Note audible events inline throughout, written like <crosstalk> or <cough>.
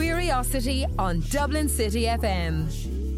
Queeriosity on Dublin City FM.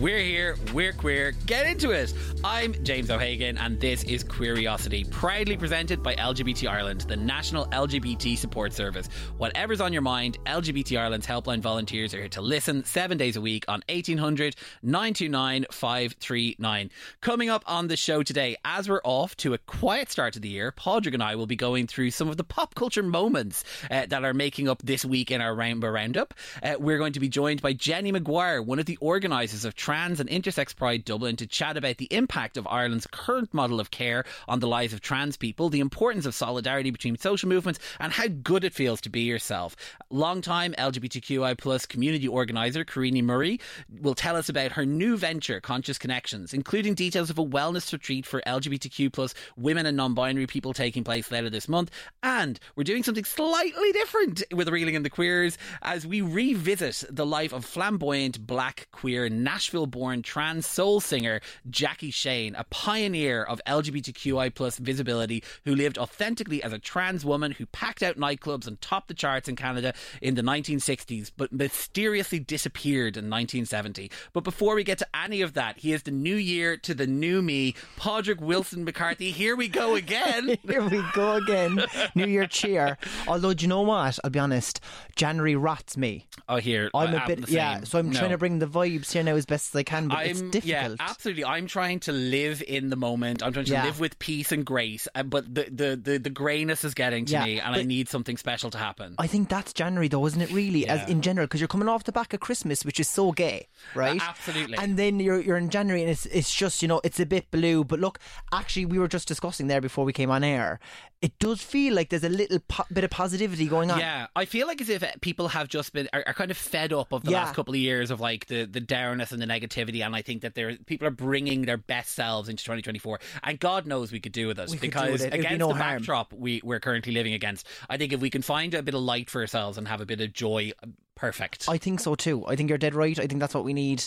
We're here, we're queer, get into it. I'm James O'Hagan, and this is Queeriosity, proudly presented by LGBT Ireland, the national LGBT support service. Whatever's on your mind, LGBT Ireland's helpline volunteers are here to listen seven days a week on 1800 929 539. Coming up on the show today, as we're off to a quiet start to the year, Padraig and I will be going through some of the pop culture moments uh, that are making up this week in our Rainbow Roundup. Uh, we're going to be joined by Jenny Maguire, one of the organisers of Trans and Intersex Pride Dublin to chat about the impact of Ireland's current model of care on the lives of trans people, the importance of solidarity between social movements, and how good it feels to be yourself. Long-time LGBTQI plus community organiser Karina Murray will tell us about her new venture, Conscious Connections, including details of a wellness retreat for LGBTQ plus women and non-binary people taking place later this month. And we're doing something slightly different with Reeling in the Queers as we revisit the life of flamboyant black queer Nashville born trans soul singer Jackie Shane, a pioneer of LGBTQI plus visibility who lived authentically as a trans woman who packed out nightclubs and topped the charts in Canada in the 1960s, but mysteriously disappeared in 1970. But before we get to any of that, he is the new year to the new me, Padraig Wilson McCarthy. Here we go again. <laughs> Here we go again. New Year cheer. Although, do you know what? I'll be honest. January rots me. Oh, here I'm a bit, yeah. So I'm No. trying to bring the vibes here now as best I can, but it's I'm difficult. yeah, absolutely. I'm trying to live in the moment. I'm trying to Yeah. live with peace and grace. uh, But the the the, the grayness is getting to Yeah, me, and I need something special to happen. I think that's January though, isn't it? Really, as in general, because you're coming off the back of Christmas, which is so gay, right? Uh, absolutely. And then you're you're in January, and it's it's just you know it's a bit blue. But look, actually, we were just discussing there before we came on air. It does feel like there's a little po- bit of positivity going on. Yeah, I feel like as if people have just been are, are kind of fed up of the Yeah. last couple of years of like the the downness and the negativity, and I think that there people are bringing their best selves into 2024, and God knows we could do with it We could do because with it. It'd be against no the harm. backdrop we we're currently living against, I think if we can find a bit of light for ourselves and have a bit of joy, perfect. I think so too. I think you're dead right. I think that's what we need.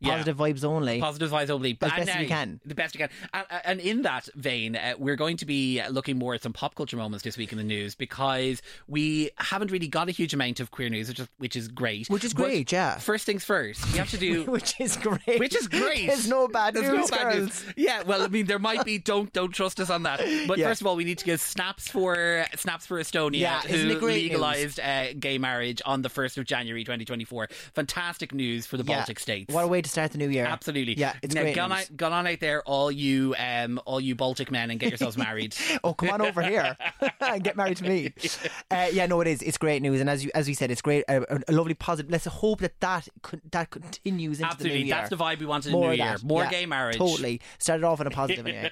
Yeah. Positive vibes only. Positive vibes only. As and best as we can. The best you can. And, and in that vein, uh, we're going to be looking more at some pop culture moments this week in the news because we haven't really got a huge amount of queer news, which is, which is great. Which is But great, yeah. First things first, you have to do. <laughs> which is great. Which is great. There's no bad There's news, no bad girls. news. Yeah, well, I mean, there might be. <laughs> Don't don't trust us on that. But Yeah. first of all, we need to give snaps for snaps for Estonia, Yeah, who legalized uh, gay marriage on the first of January, 2024. Fantastic news for the Yeah. Baltic states. What a way to start the new year. Absolutely. Yeah, it's now, great. Gone news. out, gone on out there, all you, um, all you Baltic men, and get yourselves married. <laughs> Oh, come on over here and <laughs> get married to me. <laughs> Uh, yeah, no, it is. It's great news, and as you as we said, it's great. A, a lovely positive. Let's hope that that that continues into the Absolutely, new year. that's the vibe we want in the More new year. More Yeah, gay marriage. Totally. Started off on a positive anyway.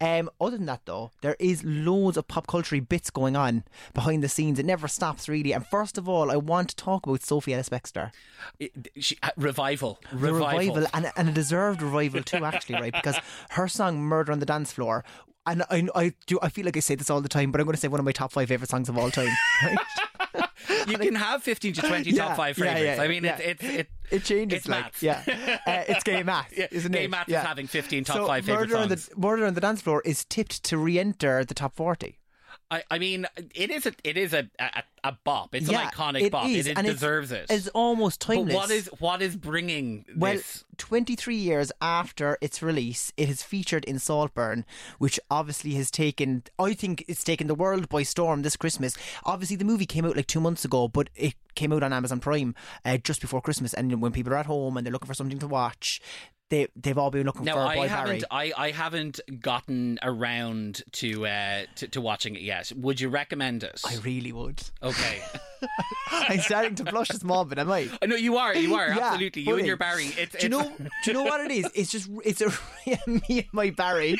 Um, other than that, though, there is loads of pop culture bits going on behind the scenes. It never stops, really. And first of all, I want to talk about Sophie Ellis Bextor. Uh, revival, The revival. revival, and, and a deserved revival too, actually, right? Because her song "Murder on the Dance Floor," and I, I do, I feel like I say this all the time, but I'm going to say one of my top five favorite songs of all time. <laughs> Right? You can have fifteen to twenty Yeah, top five yeah, favorites. yeah, I mean, yeah. it's it's it, It changes, It's like maths. yeah, uh, it's gay math, <laughs> Yeah, isn't gay it? math is Yeah. having 15 top so five favourite Murder on the Murder on the Dance Floor is tipped to re-enter the top forty. I, I mean, it is a it is a a, a bop. It's yeah, an iconic it bop. is, it, it's- deserves it. It's almost timeless. but what is what is bringing Well, this? 23 years after its release, it has featured in Saltburn, which obviously has taken, I think it's taken the world by storm this Christmas. Obviously, the movie came out like two months ago, but it came out on Amazon Prime uh, just before Christmas. And when people are at home and they're looking for something to watch, they, they've all been looking No, for I Boy haven't. Barry. I, I haven't gotten around to, uh, to to watching it yet. Would you recommend it? I really would. okay. <laughs> I'm starting to blush a small bit, am I? Know you are. You are <laughs> Yeah, absolutely. You and your Barry. It's, do you know? Do you know what it is? <laughs> It's just it's a me and my Barry.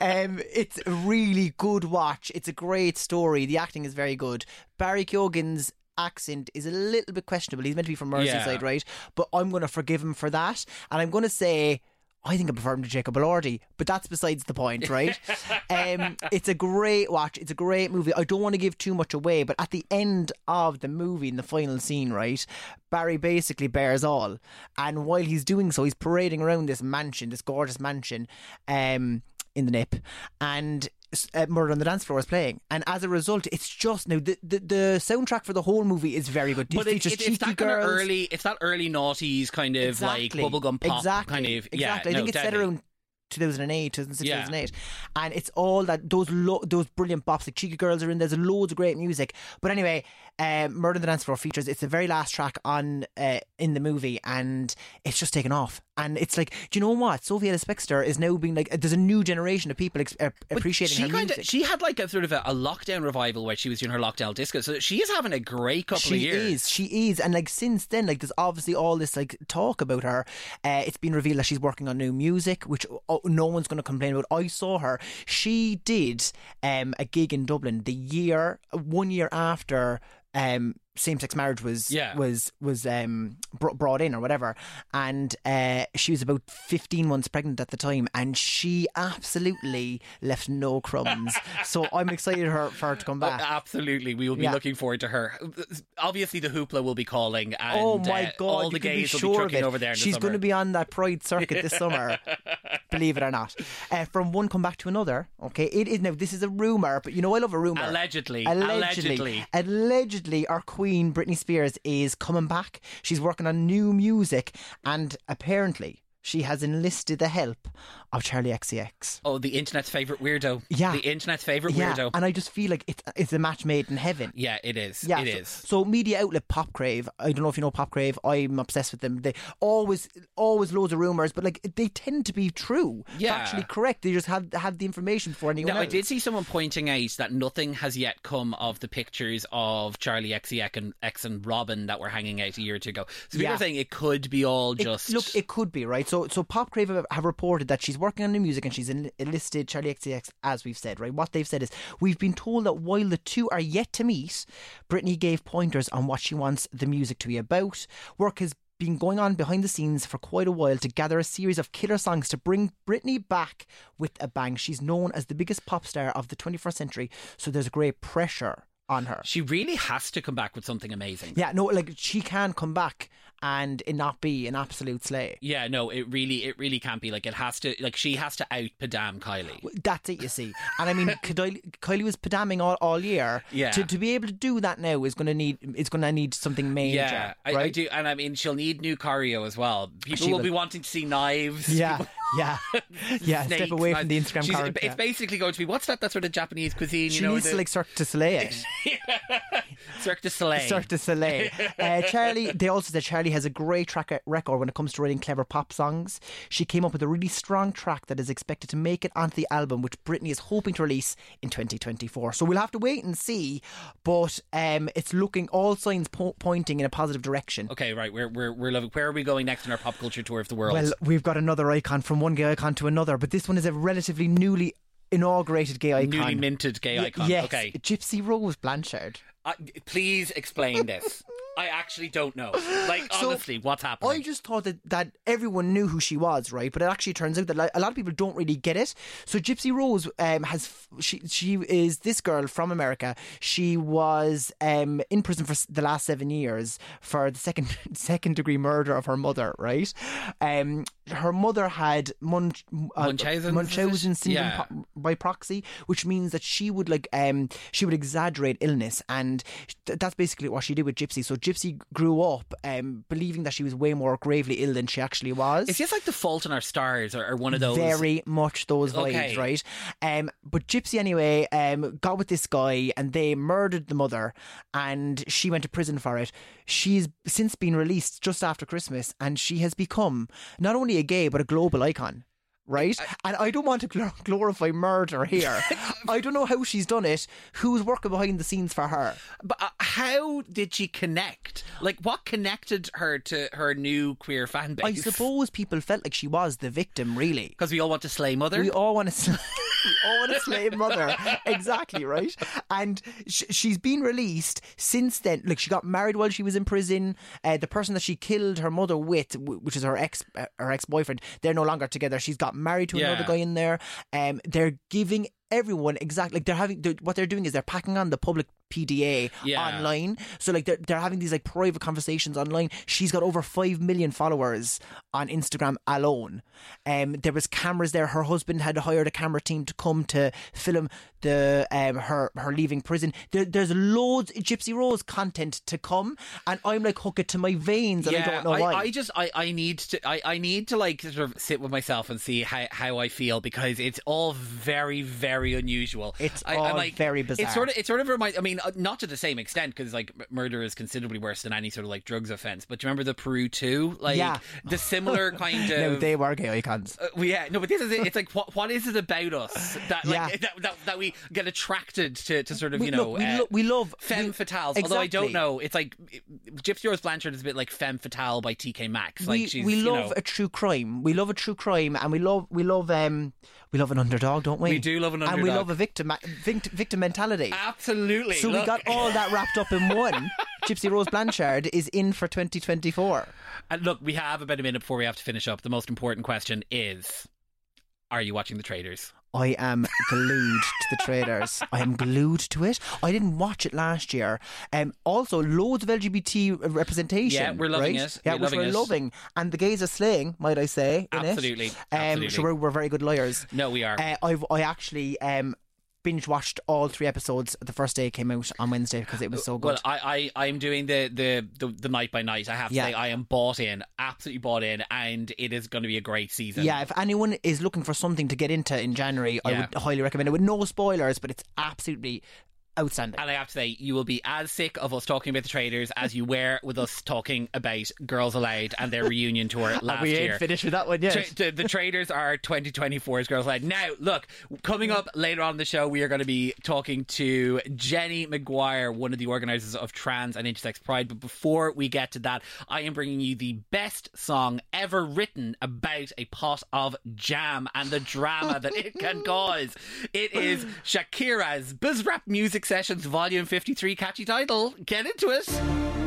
Um, it's a really good watch. It's a great story. The acting is very good. Barry Keoghan's accent is a little bit questionable. He's meant to be from Merseyside, Yeah. right? But I'm going to forgive him for that, and I'm going to say. I think I prefer him to Jacob Elordi, but that's besides the point, right? <laughs> um, it's a great watch. It's a great movie. I don't want to give too much away, but at the end of the movie, in the final scene, right, Barry basically bears all, and while he's doing so, he's parading around this mansion, this gorgeous mansion, um, in the nip, and uh, Murder on the Dance Floor is playing, and as a result, it's just now the, the, the soundtrack for the whole movie is very good. But it it, it, it's cheeky that kind of early, it's that early noughties kind of exactly. like bubblegum pop exactly. kind of. Exactly. Yeah, I think no, it's set deadly. around 2008, 2006, Yeah. 2008, and it's all that those lo- those brilliant bops. Like Cheeky Girls are in. There's loads of great music. But anyway, um, Murder on the Dance Floor features. It's the very last track on uh, in the movie, and it's just taken off. And it's like, do you know what? Sophie Ellis Bextor is now being like, there's a new generation of people ex- uh, appreciating she her kinda, music. She had like a sort of a, a lockdown revival where she was doing her lockdown disco. So she is having a great couple she of years. She is she is and like since then like there's obviously all this like talk about her uh, it's been revealed that she's working on new music which oh, no one's going to complain about i saw her she did um, a gig in dublin the year one year after um, same-sex marriage was Yeah. was was um, br- brought in or whatever and uh, she was about 15 months pregnant at the time and she absolutely left no crumbs <laughs> so i'm excited her, for her to come Oh, back absolutely, we will be Yeah. looking forward to her. Obviously, the hoopla will be calling, and oh my uh, god! all the gays will sure be trucking over there. She's the going to be on that Pride circuit this summer. <laughs> believe it or not. Uh, from one come back to another. Okay, it is now. This is a rumor, but you know I love a rumor. Allegedly, Allegedly, allegedly. allegedly, our queen Britney Spears is coming back. She's working on new music, and apparently, she has enlisted the help of Charli XCX. Oh, the internet's favorite weirdo. Yeah. the internet's favorite Yeah, weirdo. and I just feel like it's it's a match made in heaven. yeah, it is. Yeah, it so, is. So media outlet Pop Crave, I don't know if you know Pop Crave. I'm obsessed with them. They always, always loads of rumors, but like they tend to be true, Yeah. actually correct. They just have have the information before anyone Now, I did see someone pointing out that nothing has yet come of the pictures of Charli XCX and, X and Robyn that were hanging out a year or two ago. So people Yeah. are saying it could be all It- just. look, it could be right. So, so Pop Crave have, have reported that she's working on new music and she's en- enlisted Charli XCX, as we've said. Right, what they've said is we've been told that while the two are yet to meet, Britney gave pointers on what she wants the music to be about. Work has been going on behind the scenes for quite a while to gather a series of killer songs to bring Britney back with a bang. She's known as the biggest pop star of the 21st century, so there's great pressure on her. she really has to come back with something amazing. Yeah, no, like she can come back and it not be an absolute slay. Yeah, no, it really, it really can't be like it has to. Like she has to out Padam Kylie. That's it, you see. And I mean, <laughs> Kylie, Kylie was pedamming all, all year. Yeah. To, to be able to do that now is going to need it's going to need something major. Yeah, I, right? I do, and I mean she'll need new choreo as well. People She will will. be wanting to see knives. Yeah, yeah, <laughs> yeah. snakes, Step away from the. Instagram She's- card. It's yeah. basically going to be what's that? That sort of Japanese cuisine. She you know, needs the to like Cirque du Soleil <laughs> it. Cirque du Soleil. Cirque du Soleil. <laughs> Uh, Charli, they also said Charli has a great track record when it comes to writing clever pop songs. She came up with a really strong track that is expected to make it onto the album, which Britney is hoping to release in 2024. So we'll have to wait and see, but um, it's looking all signs po- pointing in a positive direction. Okay, right. We're we're we're loving. Where are we going next in our pop culture tour of the world? Well, we've got another icon from one gay icon to another, but this one is a relatively newly inaugurated gay icon. newly minted gay icon. Yes, Okay, Gypsy Rose Blanchard. uh, please explain this. <laughs> I actually don't know. <gasps> Like So, honestly, what's happening? I just thought that, that everyone knew who she was, right? But it actually turns out that like, a lot of people don't really get it. So Gypsy Rose um, has she she is this girl from America. She was um, in prison for the last seven years for the second <laughs> second degree murder of her mother, right? Um, her mother had Munch, uh, Munchausen's. Munchausen syndrome Yeah. po- by proxy, which means that she would like um she would exaggerate illness, and th- that's basically what she did with Gypsy. So Gypsy grew up um believing that she was way more gravely ill than she actually was. Is this like the Fault in Our Stars or, or one of those? Very much those vibes, Okay. right? Um, but Gypsy anyway um, got with this guy and they murdered the mother, and she went to prison for it. She's since been released just after Christmas, and she has become not only a gay but a global icon. Right, and I don't want to glorify murder here. <laughs> I don't know how she's done it. Who's working behind the scenes for her? But uh, how did she connect? Like, what connected her to her new queer fan base? I suppose people felt like she was the victim, really. because we all want to slay mother. We all want to slay, <laughs> we all want to slay mother. Exactly, right? And sh- she's been released since then. Like, she got married while she was in prison. Uh, the person that she killed her mother with, w- which is her ex uh, her ex boyfriend, they're no longer together. She's got married to Yeah. another guy in there. Um, they're giving everyone exactly like they're having they're, what they're doing is they're packing on the public PDA Yeah. online. So like they're they're having these like private conversations online. She's got over five million followers on Instagram alone. Um, there was cameras there. Her husband had hired a camera team to come to film the um her her leaving prison. There, there's loads of Gypsy Rose content to come, and I'm like hook it to my veins, and I don't know I, why. I just I, I need to I, I need to like sort of sit with myself and see how, how I feel because it's all very very unusual. It's I, all I'm like, very bizarre. It sort of it sort of reminds. I mean, uh, not to the same extent because like murder is considerably worse than any sort of like drugs offense. But do you remember the Peru two? Like Yeah. the similar <laughs> kind of. no, they were gay icons. Uh, well, yeah, no, but this is it. It's like what what is it about us that like Yeah. that, that, that we get attracted to, to sort of We- you know look, we, uh, lo- we love femme we- fatales. Although I don't know, it's like Gypsy Rose Blanchard is a bit like femme fatale by TK Maxx. Like we, she's we you love know, a true crime. We love a true crime, and we love we love um we love an underdog, don't we? We do love an underdog, and we love a victim victim, victim mentality. absolutely. so we Look, got all that wrapped up in one. <laughs> Gypsy Rose Blanchard is in for 2024. And look, we have about a minute before we have to finish up. The most important question is: Are you watching the Traitors? I am glued to the traitors. I am glued to it. I didn't watch it last year. Um, also, loads of LGBT representation. Yeah, we're loving right? it. Yeah, We're which loving we're it. loving. And the gays are slaying, might I say? In Absolutely, It. Um, absolutely. So we're, we're very good lawyers. No, we are. Uh, I've I actually um binge watched all three episodes the first day it came out on Wednesday because it was so good. Well, I, I, I'm doing the, the, the, the night by night. I have to Yeah. say, I am bought in, absolutely bought in, and it is going to be a great season. yeah, if anyone is looking for something to get into in January, I would highly recommend it with no spoilers, but it's absolutely outstanding. And I have to say, you will be as sick of us talking about the traitors as you were with us talking about Girls Aloud and their reunion tour <laughs> last we year. ain't finished with that one yet. Tra- the, the traitors are 2024's Girls Aloud. Now, look, coming up later on in the show, we are going to be talking to Jenny Maguire, one of the organisers of Trans and Intersex Pride. But before we get to that, I am bringing you the best song ever written about a pot of jam and the drama that it can <laughs> cause. It is Shakira's Bizarrap Music Sessions Volume 53, catchy title. Get into it.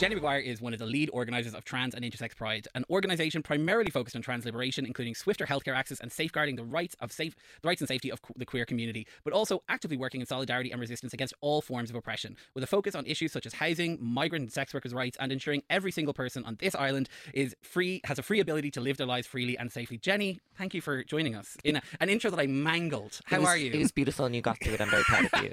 Jenny Maguire is one of the lead organisers of Trans and Intersex Pride, an organisation primarily focused on trans liberation, including swifter healthcare access and safeguarding the rights of safe, the rights and safety of the queer community, but also actively working in solidarity and resistance against all forms of oppression, with a focus on issues such as housing, migrant and sex workers' rights, and ensuring every single person on this island is free, has a free ability to live their lives freely and safely. Jenny, thank you for joining us in a, an intro that I mangled. How was, are you? It was beautiful, and you got through it. I'm very proud of you.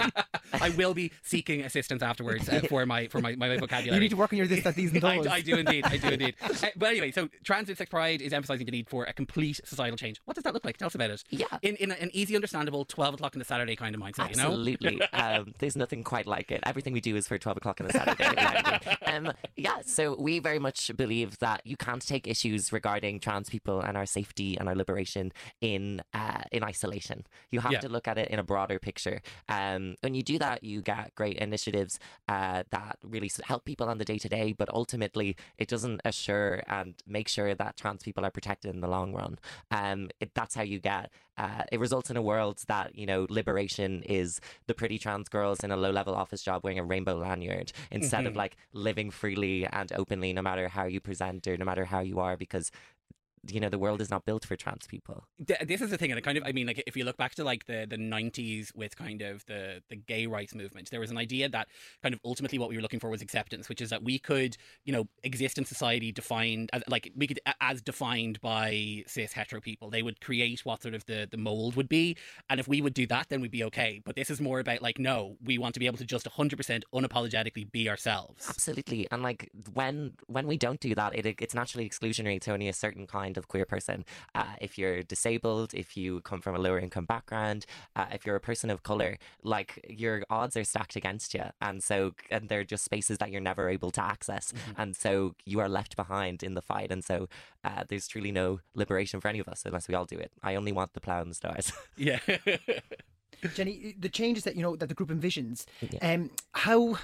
<laughs> I will be seeking assistance afterwards uh, <laughs> for my for my, my vocabulary. you need to work on your this, that, these, and <laughs> I, those. I do indeed. I do <laughs> indeed. Uh, but anyway, so Trans Sex Pride is emphasising the need for a complete societal change. What does that look like? Tell us about it. Yeah. In, in an easy, understandable, 12 o'clock on a Saturday kind of mindset, you know? Absolutely. <laughs> um, there's nothing quite like it. Everything we do is for 12 o'clock on a Saturday. um, yeah, so we very much believe that you can't take issues regarding trans people and our safety and our liberation in uh, in isolation. You have Yeah. to look at it in a broader picture. Um, when you do that, you get great initiatives uh, that really help people on the day to day, but ultimately it doesn't assure and make sure that trans people are protected in the long run. Um, it, that's how you get. Uh, it results in a world that you know liberation is the pretty trans girls in a low level office job wearing a rainbow lanyard instead of like living freely and openly, no matter how you present or no matter how you are, because you know the world is not built for trans people. This is the thing, and it kind of, I mean, like if you look back to like the the nineties with kind of the the gay rights movement, there was an idea that kind of ultimately what we were looking for was acceptance, which is that we could, you know, exist in society defined as like we could as defined by cis hetero people. They would create what sort of the the mold would be, and if we would do that, then we'd be okay. But this is more about like, no, we want to be able to just hundred percent unapologetically be ourselves. Absolutely, and like when when we don't do that, it it's naturally exclusionary to only a certain kind of queer person. Uh, if you're disabled, if you come from a lower income background, uh, if you're a person of color, like your odds are stacked against you, and so and they're just spaces that you're never able to access, and so you are left behind in the fight, and so uh, there's truly no liberation for any of us unless we all do it. I only want the plow and the stars. <laughs> Yeah. <laughs> Jenny, the changes that you know that the group envisions, um, how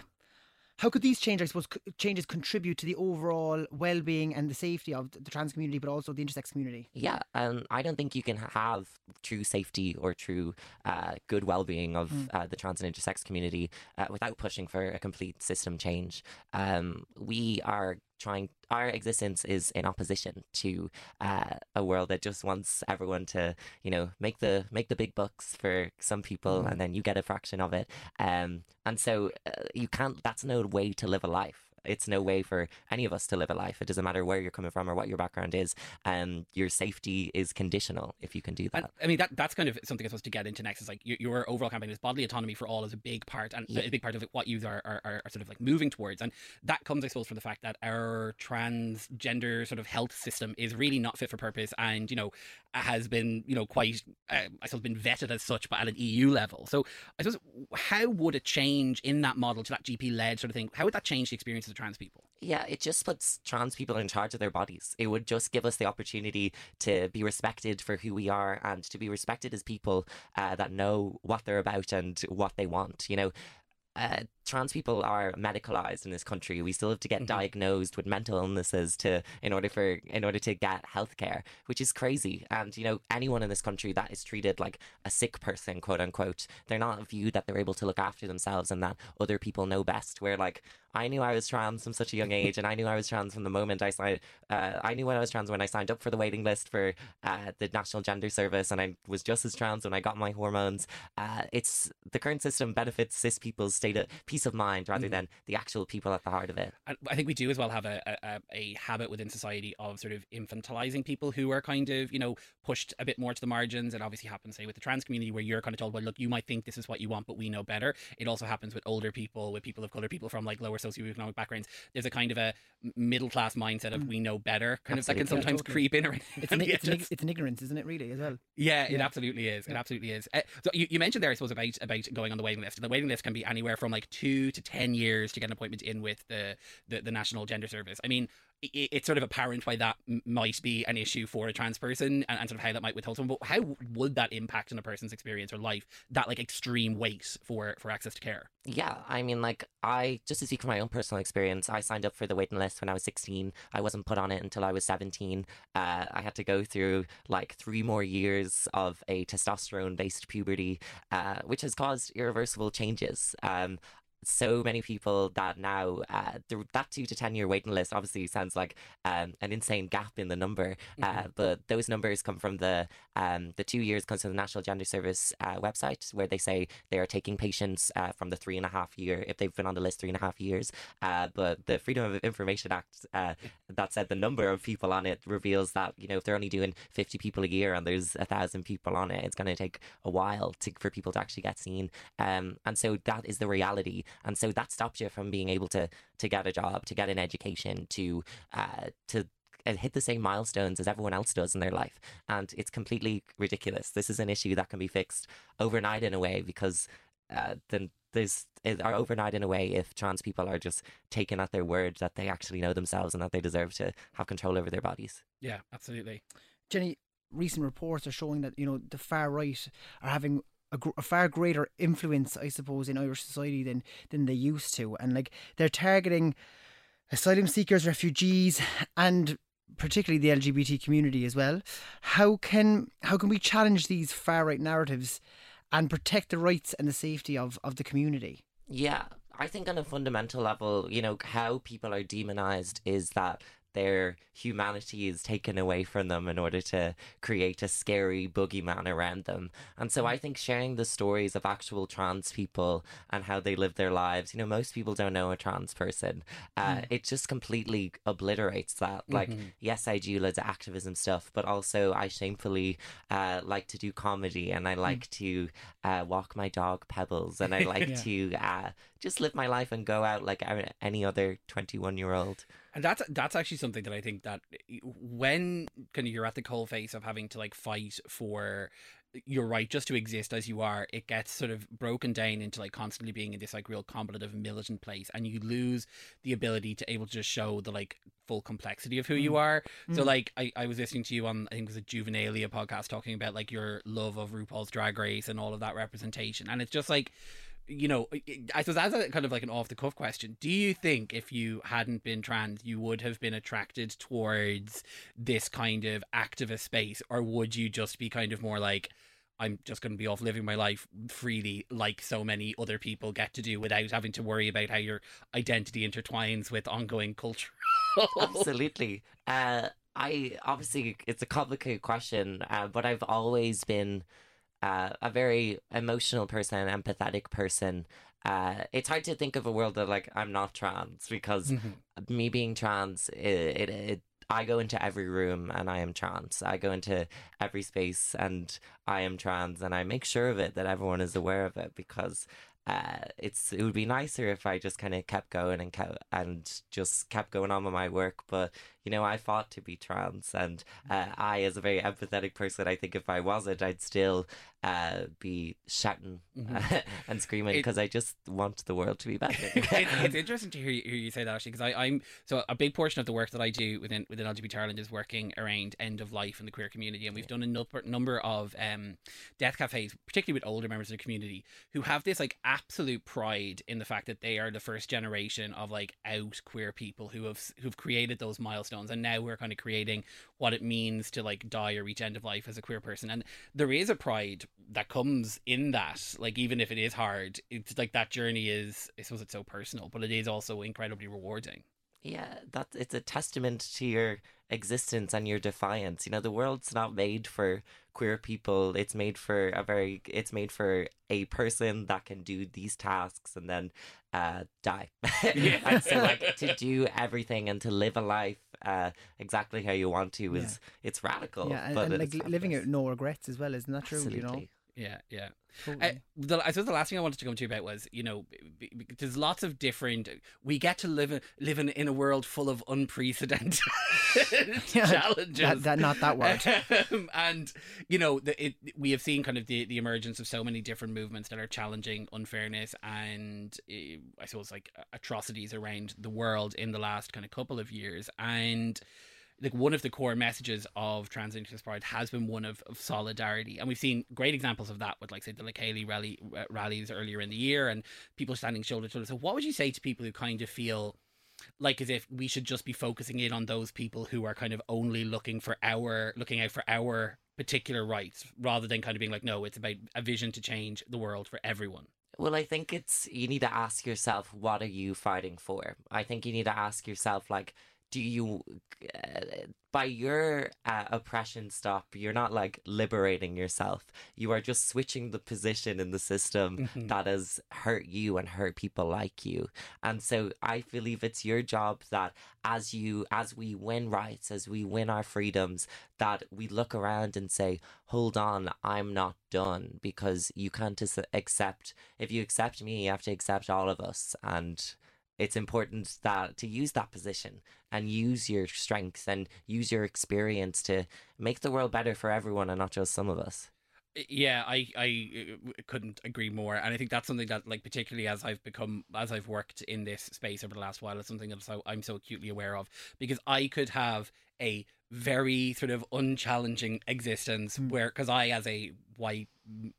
how could these changes, I suppose, c- changes contribute to the overall well-being and the safety of the trans community, but also the intersex community? Yeah, and I don't think you can have true safety or true uh, good well-being of uh, the trans and intersex community uh, without pushing for a complete system change. Um, we are trying. Our existence is in opposition to uh, a world that just wants everyone to, you know, make the make the big bucks for some people, and then you get a fraction of it. Um, and so uh, you can't. That's no way to live a life it's no way for any of us to live a life. It doesn't matter where you're coming from or what your background is. Um, your safety is conditional if you can do that. And, I mean, that that's kind of something I'm supposed to get into next. Is like your, your overall campaign is bodily autonomy for all is a big part, and Yeah. a big part of what you are, are, are, sort of like moving towards. And that comes, I suppose, from the fact that our transgender sort of health system is really not fit for purpose, and you know has been you know quite uh, I suppose been vetted as such, but at an EU level. So I suppose how would a change in that model to that GP led sort of thing? How would that change the experience trans people? Yeah, it just puts trans people in charge of their bodies. It would just give us the opportunity to be respected for who we are and to be respected as people uh, that know what they're about and what they want. You know, uh, trans people are medicalized in this country. We still have to get diagnosed with mental illnesses to in order for in order to get healthcare, which is crazy. And you know, anyone in this country that is treated like a sick person, quote unquote, they're not viewed that they're able to look after themselves and that other people know best. Where like I knew I was trans from such a young age, and I knew I was trans from the moment I signed. Uh, I knew when I was trans when I signed up for the waiting list for uh, the National Gender Service, and I was just as trans when I got my hormones. Uh, it's the current system benefits cis people's state of peace of mind rather than the actual people at the heart of it. And I think we do as well have a, a, a habit within society of sort of infantilizing people who are kind of, you know, pushed a bit more to the margins. It obviously happens, say, with the trans community where you're kind of told, well, look, you might think this is what you want, but we know better. It also happens with older people, with people of color, people from like lower socioeconomic backgrounds. There's a kind of a middle class mindset of we know better, kind of that can Absolutely. sometimes Totally. creep in around. It's an, <laughs> it's, an, it's an ignorance, isn't it? Really, as well. Yeah, it absolutely is. It absolutely is. Uh, so you, you mentioned there, I suppose, about about going on the waiting list. The waiting list can be anywhere from like two to ten years to get an appointment in with the the, the National Gender Service. I mean, i it's sort of apparent why that might be an issue for a trans person and, and sort of how that might withhold someone. But how would that impact on a person's experience or life? That like extreme wait for for access to care. Yeah, I mean, like, I just to speak from my own personal experience, I signed up for the waiting list when I was 16. I wasn't put on it until I was 17. Uh, I had to go through like three more years of a testosterone based puberty, uh, which has caused irreversible changes. Um, so many people that now uh, the, that two to ten year waiting list obviously sounds like um, an insane gap in the number, uh, but those numbers come from the um, the two years comes from the National Gender Service uh, website where they say they are taking patients uh, from the three and a half year if they've been on the list three and a half years. Uh, but the Freedom of Information Act uh, that said the number of people on it reveals that you know if they're only doing fifty people a year and there's a thousand people on it, it's going to take a while to, for people to actually get seen. Um, and so that is the reality and so that stops you from being able to to get a job, to get an education, to uh, to uh, hit the same milestones as everyone else does in their life, and it's completely ridiculous. This is an issue that can be fixed overnight in a way because uh, then there's are overnight in a way if trans people are just taken at their word that they actually know themselves and that they deserve to have control over their bodies. Yeah, absolutely. Jenny, recent reports are showing that you know the far right are having a, gr- a far greater influence, I suppose, in Irish society than than they used to, and like they're targeting asylum seekers, refugees, and particularly the LGBT community as well. How can how can we challenge these far right narratives and protect the rights and the safety of, of the community? Yeah, I think on a fundamental level, you know, how people are demonized is that their humanity is taken away from them in order to create a scary boogeyman around them. And so I think sharing the stories of actual trans people and how they live their lives, you know, most people don't know a trans person. Uh, It just completely obliterates that. Like, yes, I do loads of activism stuff, but also I shamefully uh, like to do comedy and I like to uh, walk my dog Pebbles and I <laughs> like Yeah. to uh, just live my life and go out like any other 21 year old. And that's that's actually something that I think that eh, when kind of you're at the coal face of having to like fight for your right just to exist as you are, it gets sort of broken down into like constantly being in this like real competitive militant place, and you lose the ability to able to just show the like full complexity of who you mm. are. So mm. like I, I was listening to you on I think it was a Juvenalia podcast talking about like your love of RuPaul's Drag Race and all of that representation, and it's just like you know, I suppose as a kind of like an off the cuff question, do you think if you hadn't been trans, you would have been attracted towards this kind of activist space, or would you just be kind of more like, I'm just going to be off living my life freely, like so many other people get to do, without having to worry about how your identity intertwines with ongoing culture? <laughs> Absolutely. Uh, I obviously it's a complicated question, uh, but I've always been uh, a very emotional person, an empathetic person. Uh, it's hard to think of a world that like I'm not trans because me being trans, it, it, it I go into every room and I am trans. I go into every space and I am trans, and I make sure of it that everyone is aware of it because uh, it's it would be nicer if I just kind of kept going and kept and just kept going on with my work. But you know, I fought to be trans, and uh, I, as a very empathetic person, I think if I wasn't, I'd still uh, be shouting <laughs> and screaming because I just want the world to be better. <laughs> it's, it's interesting to hear you, hear you say that actually because I'm so a big portion of the work that I do within within LGBT Ireland is working around end of life in the queer community, and we've done a number number of um, death cafes, particularly with older members of the community who have this like absolute pride in the fact that they are the first generation of like out queer people who have who've created those milestones, and now we're kind of creating what it means to like die or reach end of life as a queer person, and there is a pride that comes in that like even if it is hard it's like that journey is i suppose it's so personal but it is also incredibly rewarding Yeah, that it's a testament to your existence and your defiance. You know, the world's not made for queer people. It's made for a very it's made for a person that can do these tasks and then uh die. <laughs> and so like to do everything and to live a life uh exactly how you want to is it's radical. yeah, and, but and like living it with no regrets as well, isn't that true? You know, Absolutely. Yeah yeah Totally. Uh, the, I suppose the last thing I wanted to come to you about was, you know, b- b- there's lots of different. We get to live in, live in, in a world full of unprecedented <laughs> challenges. that, that not that word. <laughs> Um, and you know, the, it, we have seen kind of the, the emergence of so many different movements that are challenging unfairness and uh, I suppose like atrocities around the world in the last kind of couple of years. And like one of the core messages of Trans Intersex Pride has been one of, of solidarity, and we've seen great examples of that with, like, say, the Lakely rally uh, rallies earlier in the year, and people standing shoulder to shoulder. So, what would you say to people who kind of feel like as if we should just be focusing in on those people who are kind of only looking for our looking out for our particular rights, rather than kind of being like, no, it's about a vision to change the world for everyone. Well, I think it's you need to ask yourself, what are you fighting for? I think you need to ask yourself, like, do you, uh, by your uh, oppression stop, you're not like liberating yourself. You are just switching the position in the system that has hurt you and hurt people like you. And so I believe it's your job that as you, as we win rights, as we win our freedoms, that we look around and say, hold on, I'm not done because you can't accept, if you accept me, you have to accept all of us. And it's important that to use that position and use your strengths and use your experience to make the world better for everyone and not just some of us. yeah i i uh, couldn't agree more and i think that's something that like particularly as i've become as i've worked in this space over the last while it's something that so i'm so acutely aware of because i could have a very sort of unchallenging existence hmm. where because i as a white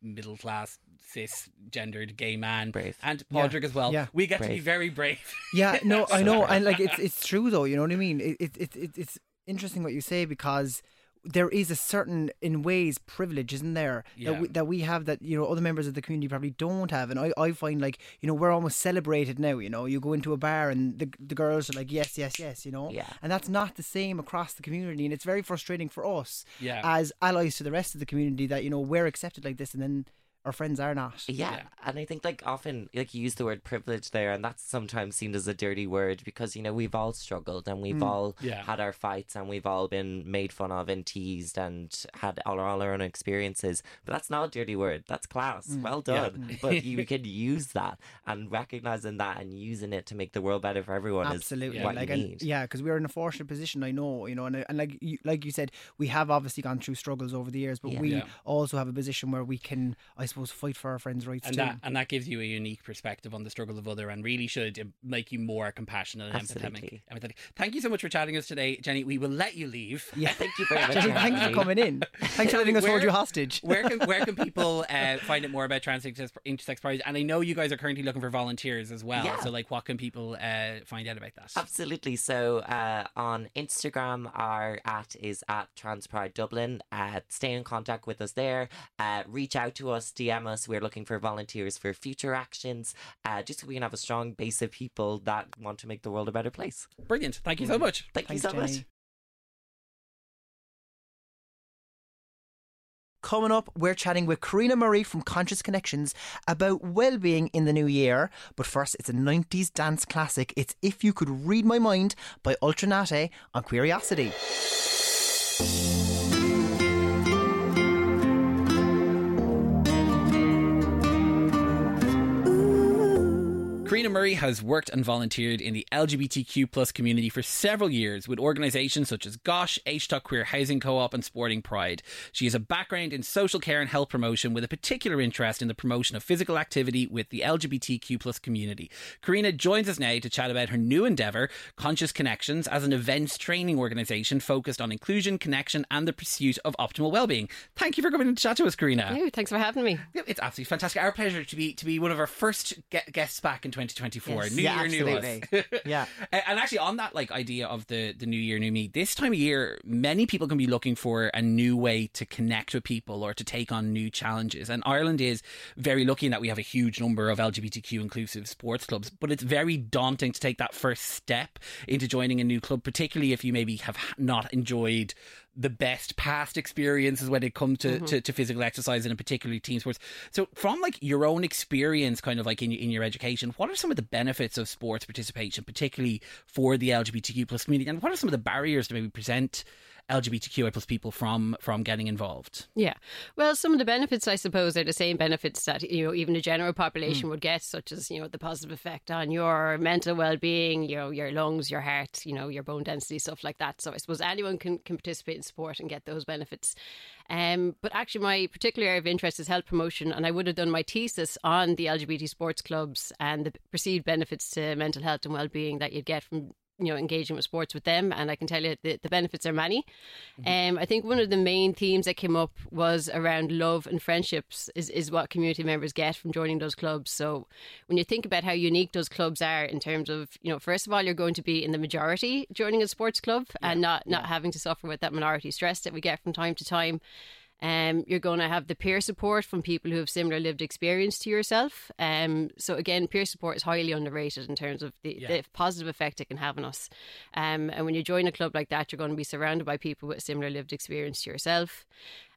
middle class cisgendered gay man Brave. and Yeah, as well yeah. we get to be very brave <laughs> Yeah, no, I know, and like it's it's true though. You know what I mean? It, it, it, it it's interesting what you say because there is a certain, in ways, privilege, isn't there? Yeah. That we, that we have that you know other members of the community probably don't have, and I, I find like you know we're almost celebrated now. You know, you go into a bar and the the girls are like yes, yes, yes. You know, Yeah. and that's not the same across the community, and it's very frustrating for us Yeah. as allies to the rest of the community that you know we're accepted like this, and then our friends are not. Yeah, Yeah. and I think like often like you use the word privilege there, and that's sometimes seen as a dirty word because you know we've all struggled and we've mm. all Yeah. had our fights and we've all been made fun of and teased and had all, all our own experiences. But that's not a dirty word. That's class. Mm. Well Yeah. done. <laughs> But you can use that and recognizing that and using it to make the world better for everyone Absolutely, is what like you and, need. yeah, because we're in a fortunate position. I know, you know, and, and like you, like you said, we have obviously gone through struggles over the years, but Yeah. we Yeah. also have a position where we can, I suppose, suppose, fight for our friends' rights and too. that and that gives you a unique perspective on the struggle of other and really should um, make you more compassionate and empathetic. Absolutely. empathetic. Thank you so much for chatting us today, Jenny. We will let you leave. yeah. Thank you very <laughs> much. Jenny, for thanks for coming in. Thanks for letting us Where- hold you hostage. Where can where can <laughs> people uh, find out more about Transintersex Intersex Pride? And I know you guys are currently looking for volunteers as well. Yeah. So like, what can people uh, find out about that? Absolutely. So uh, on Instagram, our at is at Trans Pride Dublin. Uh, stay in contact with us there. Uh, reach out to us, DM us. We're looking for volunteers for future actions, uh, just so we can have a strong base of people that want to make the world a better place. Brilliant. Thank you so much. Thank Thanks, you so much. Coming up, we're chatting with Karina Murray from Conscious Connections about well-being in the new year. But first, it's a 90s dance classic. It's If You Could Read My Mind by Ultra Naté on Queeriosity. Karina Murray has worked and volunteered in the LGBTQ plus community for several years with organisations such as GOSH, HTOC Queer Housing Co-op and Sporting Pride. She has a background in social care and health promotion with a particular interest in the promotion of physical activity with the LGBTQ plus community. Karina joins us now to chat about her new endeavour, Conscious Connections, as an events training organisation focused on inclusion, connection and the pursuit of optimal well-being. Thank you for coming to chat to us, Karina. Oh, thanks for having me. It's absolutely fantastic. Our pleasure to be to be one of our first guests back in 2024. Yes. New Yeah, year, new us. <laughs> <laughs> Yeah. And actually, on that like idea of the the new year, new me. This time of year, many people can be looking for a new way to connect with people or to take on new challenges. And Ireland is very lucky in that we have a huge number of LGBTQ inclusive sports clubs. But it's very daunting to take that first step into joining a new club, particularly if you maybe have not enjoyed the best past experiences when it comes to, mm-hmm. to, to physical exercise and in particularly team sports. So from like your own experience kind of like in, in your education, what are some of the benefits of sports participation, particularly for the LGBTQ plus community? And what are some of the barriers to maybe present LGBTQI plus people from from getting involved? Yeah. Well, some of the benefits, I suppose, are the same benefits that you know even the general population would get, such as you know the positive effect on your mental well-being, you know your lungs, your heart, you know your bone density, stuff like that. So I suppose anyone can can participate in sport and get those benefits. Um, but actually, my particular area of interest is health promotion, and I would have done my thesis on the LGBT sports clubs and the perceived benefits to mental health and well-being that you'd get from you know engaging with sports with them and i can tell you the, the benefits are many. Um, i think one of the main themes that came up was around love and friendships is, is what community members get from joining those clubs. So when you think about how unique those clubs are in terms of you know first of all you're going to be in the majority joining a sports club and not not having to suffer with that minority stress that we get from time to time um, you're going to have the peer support from people who have similar lived experience to yourself. Um, so again, peer support is highly underrated in terms of the, Yeah. the positive effect it can have on us. Um, and when you join a club like that, you're going to be surrounded by people with similar lived experience to yourself.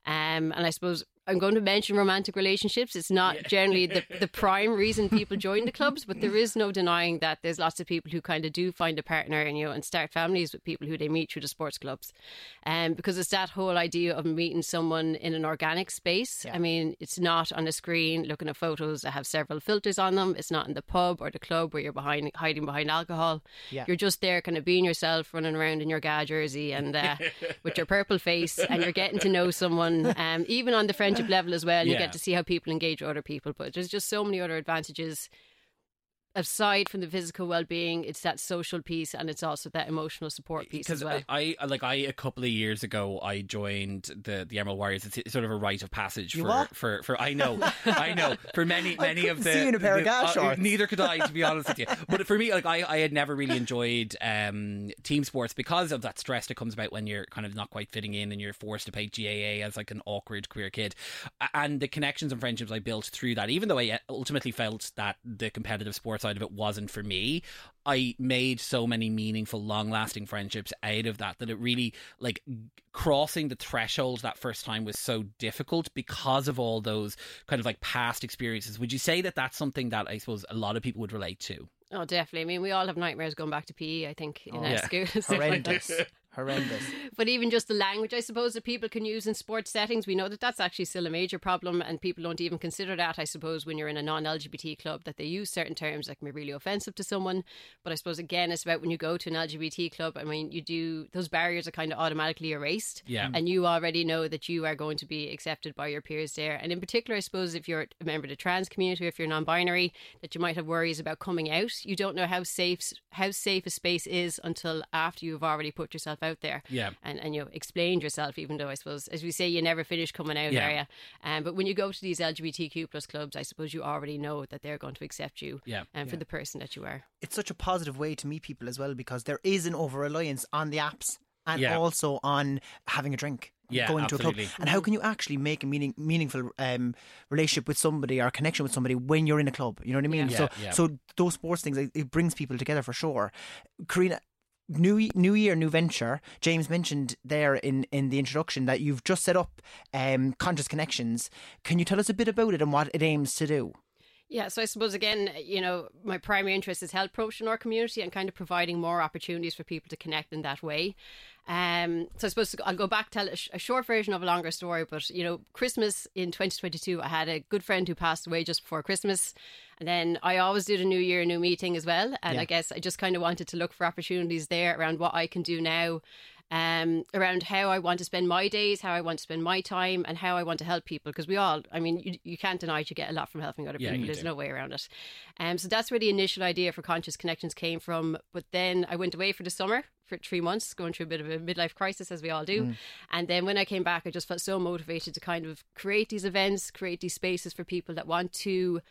Um, and I suppose I'm going to mention romantic relationships. It's not generally the, <laughs> the prime reason people join the clubs, but there is no denying that there's lots of people who kind of do find a partner and you know and start families with people who they meet through the sports clubs, um, because it's that whole idea of meeting someone in an organic space. I mean, it's not on a screen looking at photos that have several filters on them. It's not in the pub or the club where you're behind hiding behind alcohol. Yeah. You're just there, kind of being yourself, running around in your GA jersey and uh, with your purple face, and you're getting to know someone, <laughs> um, even on the friendship level as well. You Yeah. get to see how people engage with other people. But there's just so many other advantages aside from the physical well-being. It's that social piece, and it's also that emotional support piece as well. I, I like I a couple of years ago I joined the the Emerald Warriors. It's, it's sort of a rite of passage You for, what? for for I know <laughs> I know for many many of couldn't the, see you in a pair of the- gas uh, shorts. neither could I to be honest with you. <laughs> But for me, like I, I had never really enjoyed um, team sports because of that stress that comes about when you're kind of not quite fitting in and you're forced to play GAA as like an awkward queer kid, and the connections and friendships I built through that. Even though I ultimately felt that the competitive sports side of it wasn't for me, I made so many meaningful, long lasting friendships out of that that it really like crossing the threshold that first time was so difficult because of all those kind of like past experiences. Would you say that that's something that I suppose a lot of people would relate to? Oh, definitely. I mean, we all have nightmares going back to PE. I think in Oh, our yeah. school. and stuff like that. Horrendous. Horrendous. <laughs> But even just the language, I suppose, that people can use in sports settings, we know that that's actually still a major problem, and people don't even consider that. I suppose when you're in a non-LGBT club, that they use certain terms that can be really offensive to someone. But I suppose again, it's about when you go to an LGBT club. I mean, you do those barriers are kind of automatically erased, Yeah. Mm. and you already know that you are going to be accepted by your peers there. And in particular, I suppose if you're a member of the trans community, if you're non-binary, that you might have worries about coming out. You don't know how safe how safe a space is until after you've already put yourself out there Yeah. and, and you know, explained yourself, even though I suppose, as we say, you never finish coming out, Yeah. are you? Um, but when you go to these LGBTQ plus clubs, I suppose you already know that they're going to accept you Yeah. um, for the person that you are. it's such a positive way to meet people as well because there is an over reliance on the apps and Yeah. also on having a drink. Yeah, going to a club. And how can you actually make a meaning, meaningful um, relationship with somebody or connection with somebody when you're in a club? You know what I mean? Yeah. So, Yeah, yeah. so those sports things, it it brings people together for sure. Karina, new new year, new venture. James mentioned there in, in the introduction that you've just set up um, Conscious Connections. Can you tell us a bit about it and what it aims to do? Yeah, so I suppose again, you know, my primary interest is health promotion in our community and kind of providing more opportunities for people to connect in that way. Um, so I suppose I'll go back tell a, sh- a short version of a longer story. But you know, Christmas in 2022, I had a good friend who passed away just before Christmas, and then I always do the New Year New Meeting as well. And Yeah. I guess I just kind of wanted to look for opportunities there around what I can do now um, around how I want to spend my days, how I want to spend my time, and how I want to help people. Because we all, I mean, you, you can't deny you get a lot from helping other Yeah, people. There's do. no way around it. Um, so that's where the initial idea for Conscious Connections came from. But then I went away for the summer for three months, going through a bit of a midlife crisis, as we all do. And then when I came back, I just felt so motivated to kind of create these events, create these spaces for people that want to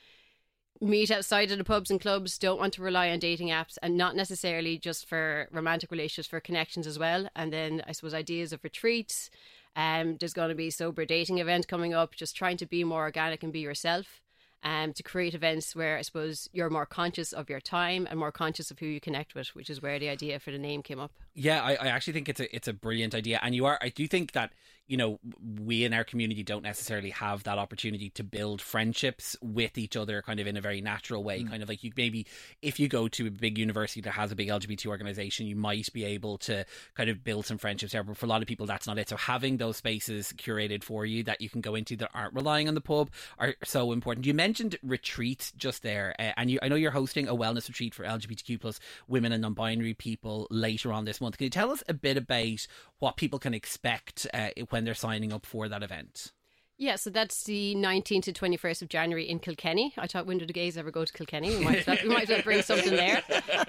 meet outside of the pubs and clubs, don't want to rely on dating apps, and not necessarily just for romantic relationships, for connections as well. And then I suppose ideas of retreats. Um, there's going to be sober dating event coming up. Just trying to be more organic and be yourself. Um, to create events where I suppose you're more conscious of your time and more conscious of who you connect with, which is where the idea for the name came up. Yeah, I, I actually think it's a it's a brilliant idea, and you are. I do think that you know we in our community don't necessarily have that opportunity to build friendships with each other, kind of in a very natural way. Kind of like you maybe if you go to a big university that has a big LGBT organization, you might be able to kind of build some friendships there. But for a lot of people, that's not it. So having those spaces curated for you that you can go into that aren't relying on the pub are so important. You mentioned retreats just there, uh, and you I know you're hosting a wellness retreat for LGBTQ plus women and non-binary people later on this month. Can you tell us a bit about what people can expect uh, when they're signing up for that event? Yeah, so that's the 19th to 21st of January in Kilkenny. I thought Window to Gaze ever go to Kilkenny. We might as well, we might as well bring something there.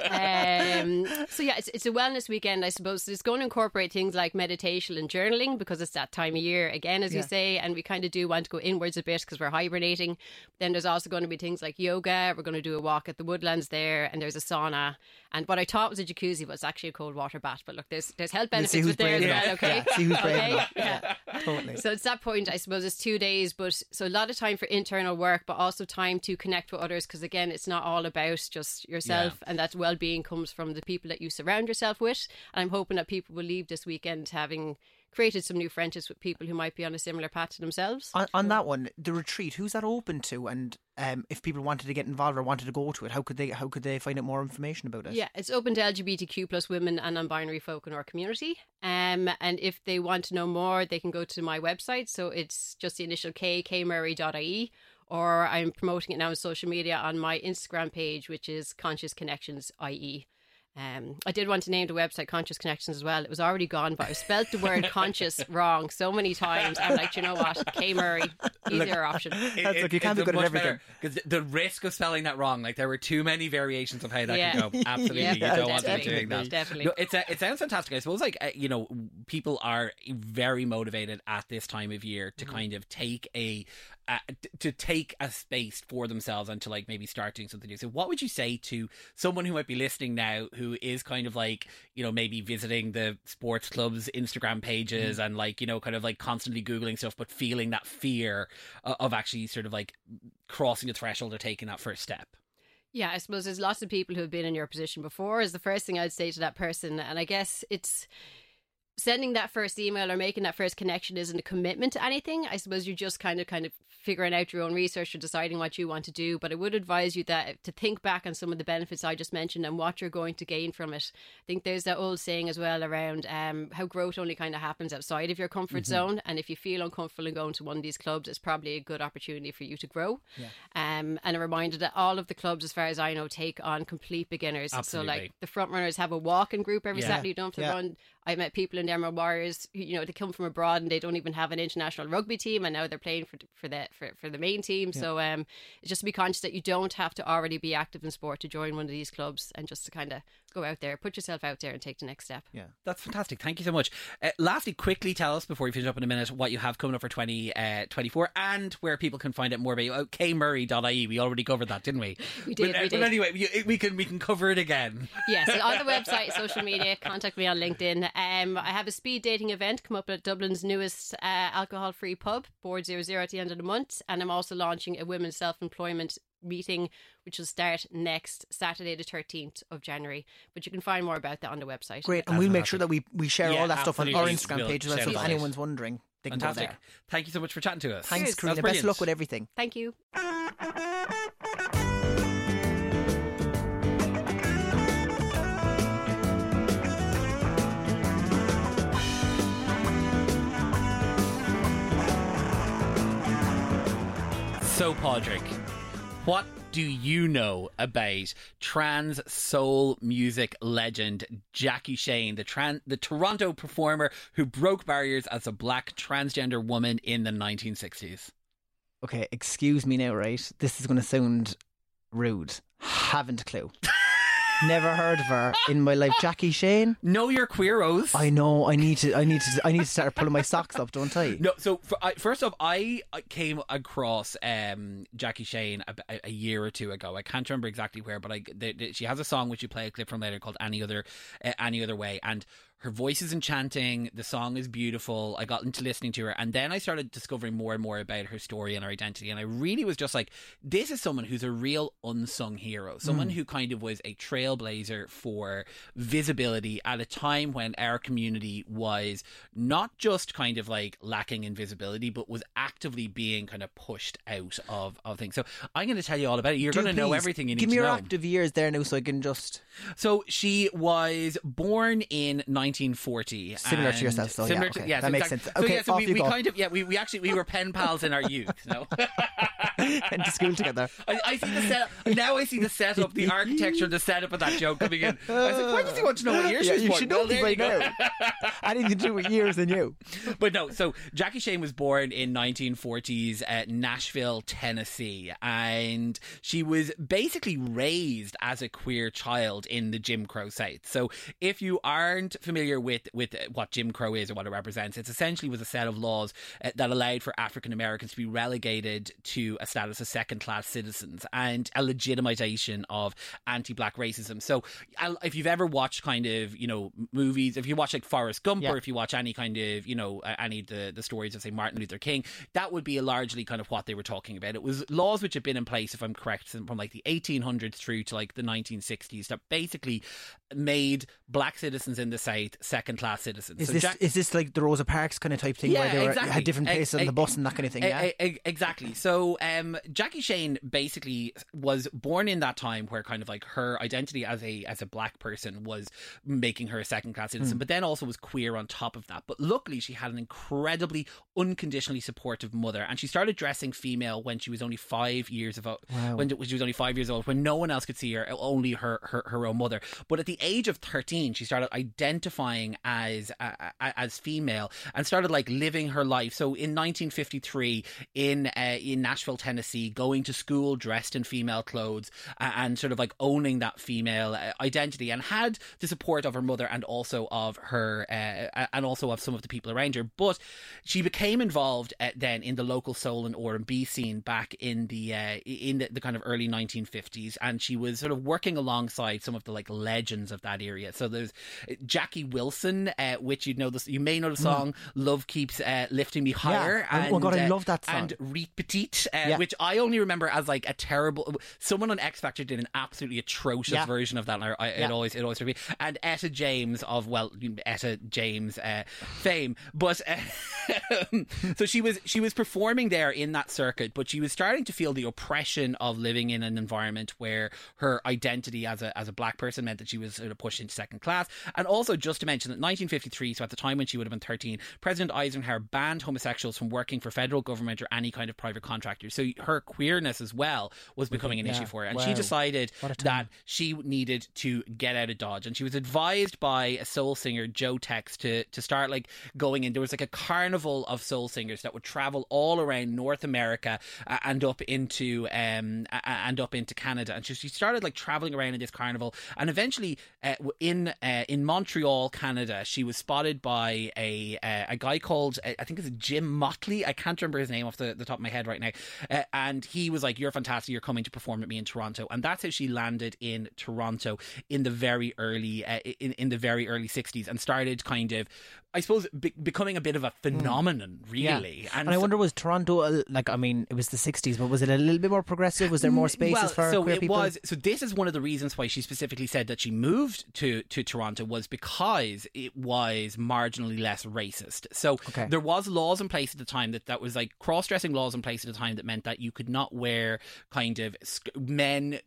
Um, so, yeah, it's, it's a wellness weekend, I suppose. It's going to incorporate things like meditation and journaling because it's that time of year, again, as you say. And we kind of do want to go inwards a bit because we're hibernating. Then there's also going to be things like yoga. We're going to do a walk at the woodlands there, and there's a sauna. And what I thought was a jacuzzi, was actually a cold water bath. But look, there's there's health benefits see who's with there as well, okay? Yeah, see who's brave okay? enough. Yeah. Totally. So it's that point, I suppose, it's two days, but so a lot of time for internal work, but also time to connect with others. Because again, it's not all about just yourself, and that well being comes from the people that you surround yourself with. And I'm hoping that people will leave this weekend having created some new friendships with people who might be on a similar path to themselves. on, on that one, the retreat, who's that open to? And um, if people wanted to get involved or wanted to go to it, how could they how could they find out more information about it? Yeah, it's open to LGBTQ plus women and non-binary folk in our community. Um, and if they want to know more, they can go to my website. So it's just the initial K, kmurray.ie, or I'm promoting it now on social media on my Instagram page, which is Conscious Connections IE. Um, I did want to name the website Conscious Connections as well. It was already gone, but I spelled the word <laughs> conscious wrong so many times. I'm like, you know what? K Murray, <laughs> easier option. That's look, you can't be good at everything. Because the risk of spelling that wrong, like there were too many variations of how that Yeah. can go. <laughs> Absolutely, Yeah, you don't want to be definitely. doing that. Definitely. No, it's a, it sounds fantastic. I suppose like uh, you know people are very motivated at this time of year Mm-hmm. to kind of take a uh, to take a space for themselves and to like maybe start doing something new. So, what would you say to someone who might be listening now who is kind of like you know maybe visiting the sports clubs Instagram Mm-hmm. pages and like you know kind of like constantly googling stuff, but feeling that fear of actually sort of like crossing the threshold or taking that first step? Yeah, I suppose there's lots of people who have been in your position before. Is the first thing I'd say to that person, and I guess it's sending that first email or making that first connection isn't a commitment to anything. I suppose you're just kind of kind of figuring out your own research or deciding what you want to do. But I would advise you that to think back on some of the benefits I just mentioned and what you're going to gain from it. I think there's that old saying as well around um, how growth only kind of happens outside of your comfort zone. And if you feel uncomfortable in going to one of these clubs, it's probably a good opportunity for you to grow. Um, and a reminder that all of the clubs, as far as I know, take on complete beginners. So like the front runners have a walking group every Yeah. Saturday. You don't have to Yeah. run. I met people in the Emerald Warriors, who, you know, they come from abroad and they don't even have an international rugby team, and now they're playing for for the for, for the main team. So um, it's just to be conscious that you don't have to already be active in sport to join one of these clubs, and just to kind of go out there, put yourself out there, and take the next step. Yeah. That's fantastic. Thank you so much. Uh, lastly, quickly tell us before we finish up in a minute what you have coming up for 2024 and where people can find out more about you. Oh, kmurray.ie. We already covered that, didn't we? <laughs> We did, But, uh, we but did. anyway, you, we can we can cover it again. <laughs> Yes, on the <laughs> website, social media, contact me on LinkedIn. Um, I have a speed dating event come up at Dublin's newest uh, alcohol free pub, Board Zero Zero, at the end of the month. And I'm also launching a women's self employment meeting, which will start next Saturday, the 13th of January. But you can find more about that on the website. Great, and we'll make sure that we, we share Yeah, all that stuff on our. Instagram We'll page as well. So if anyone's wondering, they can Fantastic. go there. Thank you so much for chatting to us. Thanks, Cheers. Karina. Best luck with everything. Thank you. So, Pádraig, what do you know about trans soul music legend Jackie Shane, the tran- the Toronto performer who broke barriers as a black transgender woman in the 1960s? Okay, excuse me now, right? This is going to sound rude. Haven't a clue. <laughs> Never heard of her in my life. Jackie Shane. Know your queeros. I know. I need to. I need to. I need to start pulling my socks up, don't I? No, so for, I, first off, I came across um, Jackie Shane a, a- a year or two ago. I can't remember exactly where, but I she has a song which you play a clip from later called "Any Other uh, Any Other Way," and her voice is enchanting. The song is beautiful. I got into listening to her, and then I started discovering more and more about her story and her identity. And I really was just like, this is someone who's a real unsung hero, someone hmm. who kind of was a trailblazer for visibility at a time when our community was not just kind of like lacking in visibility, but was actively being kind of pushed out of, of things. So I'm going to tell you all about it. You're going to know everything you need Give me your active years there now, so I can just. So she was born in 1940. Similar to yourself, so yeah, okay, to, yes, that makes exactly. sense. So, Okay, yeah, so we, we kind of yeah we, we actually we were pen pals in our youth. No, went to school together. I, I see the set now. I see the setup, the architecture, the setup of that joke coming in. I was like, why does he want to know what year Yeah, she's you born? should Well, know this there by you go. now. Anything to do with years than <laughs> you. but no, so Jackie Shane was born in 1940s at Nashville, Tennessee, and she was basically raised as a queer child in the Jim Crow South. So if you aren't familiar with with what Jim Crow is or what it represents, it essentially was a set of laws uh, that allowed for African Americans to be relegated to a status of second class citizens and a legitimization of anti-black racism. So I'll- if you've ever watched kind of you know movies, if you watch like Forrest Gump Yeah. or if you watch any kind of you know uh, any of the the stories of say Martin Luther King, that would be largely kind of what they were talking about. It was laws which had been in place, if I'm correct, from like the 1800s through to like the 1960s that basically made black citizens in the South second class citizens. Is So this Jack- is this like the Rosa Parks kind of type thing Yeah, where they were, exactly. had different places on the bus and that kind of thing? E- Yeah. e- exactly. So, um, Jackie Shane basically was born in that time where kind of like her identity as a as a black person was making her a second class citizen, Hmm. but then also was queer on top of that. But luckily, she had an incredibly unconditionally supportive mother, and she started dressing female when she was only five years of Wow. when when she was only five years old, when no one else could see her, only her her, her own mother. But at the age of thirteen, she started identifying as uh, as female and started like living her life. So in 1953, in uh, in Nashville, Tennessee, going to school dressed in female clothes uh, and sort of like owning that female uh, identity, and had the support of her mother and also of her uh, and also of some of the people around her. But she became involved uh, then in the local soul and R and B scene back in the in the, the kind of early 1950s, and she was sort of working alongside some of the like legends musicians of that area. So there's uh, Jackie Wilson, uh, which you know this, you may know the song "Love Keeps uh, Lifting Me Higher." Oh, oh God, I uh, love that song. And Reet Petite, uh, Yeah. which I only remember as like a terrible. Someone on X Factor did an absolutely atrocious Yeah. version of that. And I, Yeah. It always, it always me. And Etta James of well, Etta James uh, fame, but uh, <laughs> <laughs> so she was she was performing there in that circuit, but she was starting to feel the oppression of living in an environment where her identity as a as a black person meant that she was sort of pushed into second class. And also, just to mention that 1953, so at the time when she would have been 13, President Eisenhower banned homosexuals from working for federal government or any kind of private contractor. So her queerness as well was becoming an yeah. issue for her, and Wow. she decided What a time. that she needed to get out of Dodge, and she was advised by a soul singer, Joe Tex, to to start like going in. There was like a carnival of soul singers that would travel all around North America uh, and up into um a- and up into Canada, and she, she started like traveling around in this carnival, and eventually uh, in uh, in Montreal, Canada, she was spotted by a uh, a guy called uh, I think it's Jim Motley. I can't remember his name off the, the top of my head right now, uh, and he was like, "You're fantastic. You're coming to perform with me in Toronto," and that's how she landed in Toronto in the very early uh, in in the very early '60s and started kind of, I suppose, be- becoming a bit of a phenomenon, really. Hmm. And, I so- wonder, was Toronto uh, like? I mean, it was the '60s, but was it a little bit more progressive? Was there more spaces well, for so queer it people? was so this is one of the reasons why she specifically said that she moved to to Toronto was because it was marginally less racist so Okay. there was laws in place at the time that that was like cross-dressing laws in place at the time that meant that you could not wear kind of men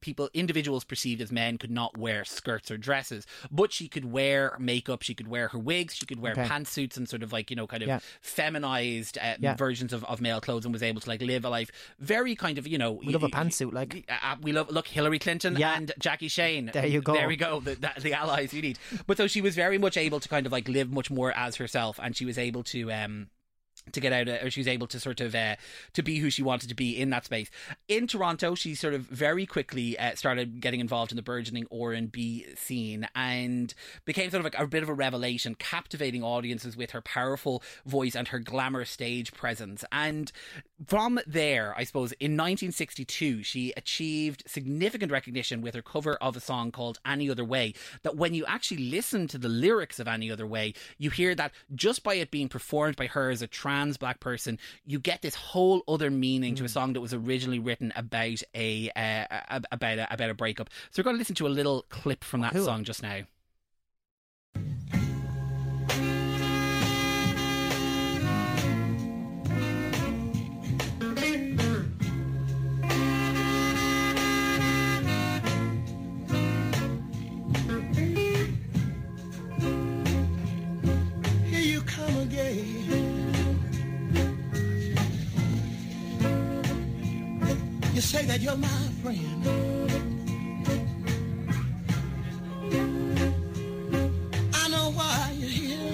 people individuals perceived as men could not wear skirts or dresses but she could wear makeup she could wear her wigs she could wear Okay. pantsuits and sort of like you know kind of Yeah. feminized uh, Yeah. versions of, of male clothes and was able to like live a life very kind of you know We love a pantsuit, like. uh, we love look Hillary Clinton Yeah. and Jackie Shane. There you go. There we go. The, the, the allies you need. But so she was very much able to kind of like live much more as herself, and she was able to um to get out of, or she was able to sort of uh, to be who she wanted to be in that space. In Toronto, she sort of very quickly uh, started getting involved in the burgeoning R&B scene and became sort of like a bit of a revelation, captivating audiences with her powerful voice and her glamour stage presence. And from there, I suppose in 1962, she achieved significant recognition with her cover of a song called Any Other Way. That when you actually listen to the lyrics of Any Other Way, you hear that just by it being performed by her as a trans black person, you get this whole other meaning to a song that was originally written about a uh, a- about a, about a breakup. So we're going to listen to a little clip from that Cool. song just now. You say that you're my friend. I know why you're here.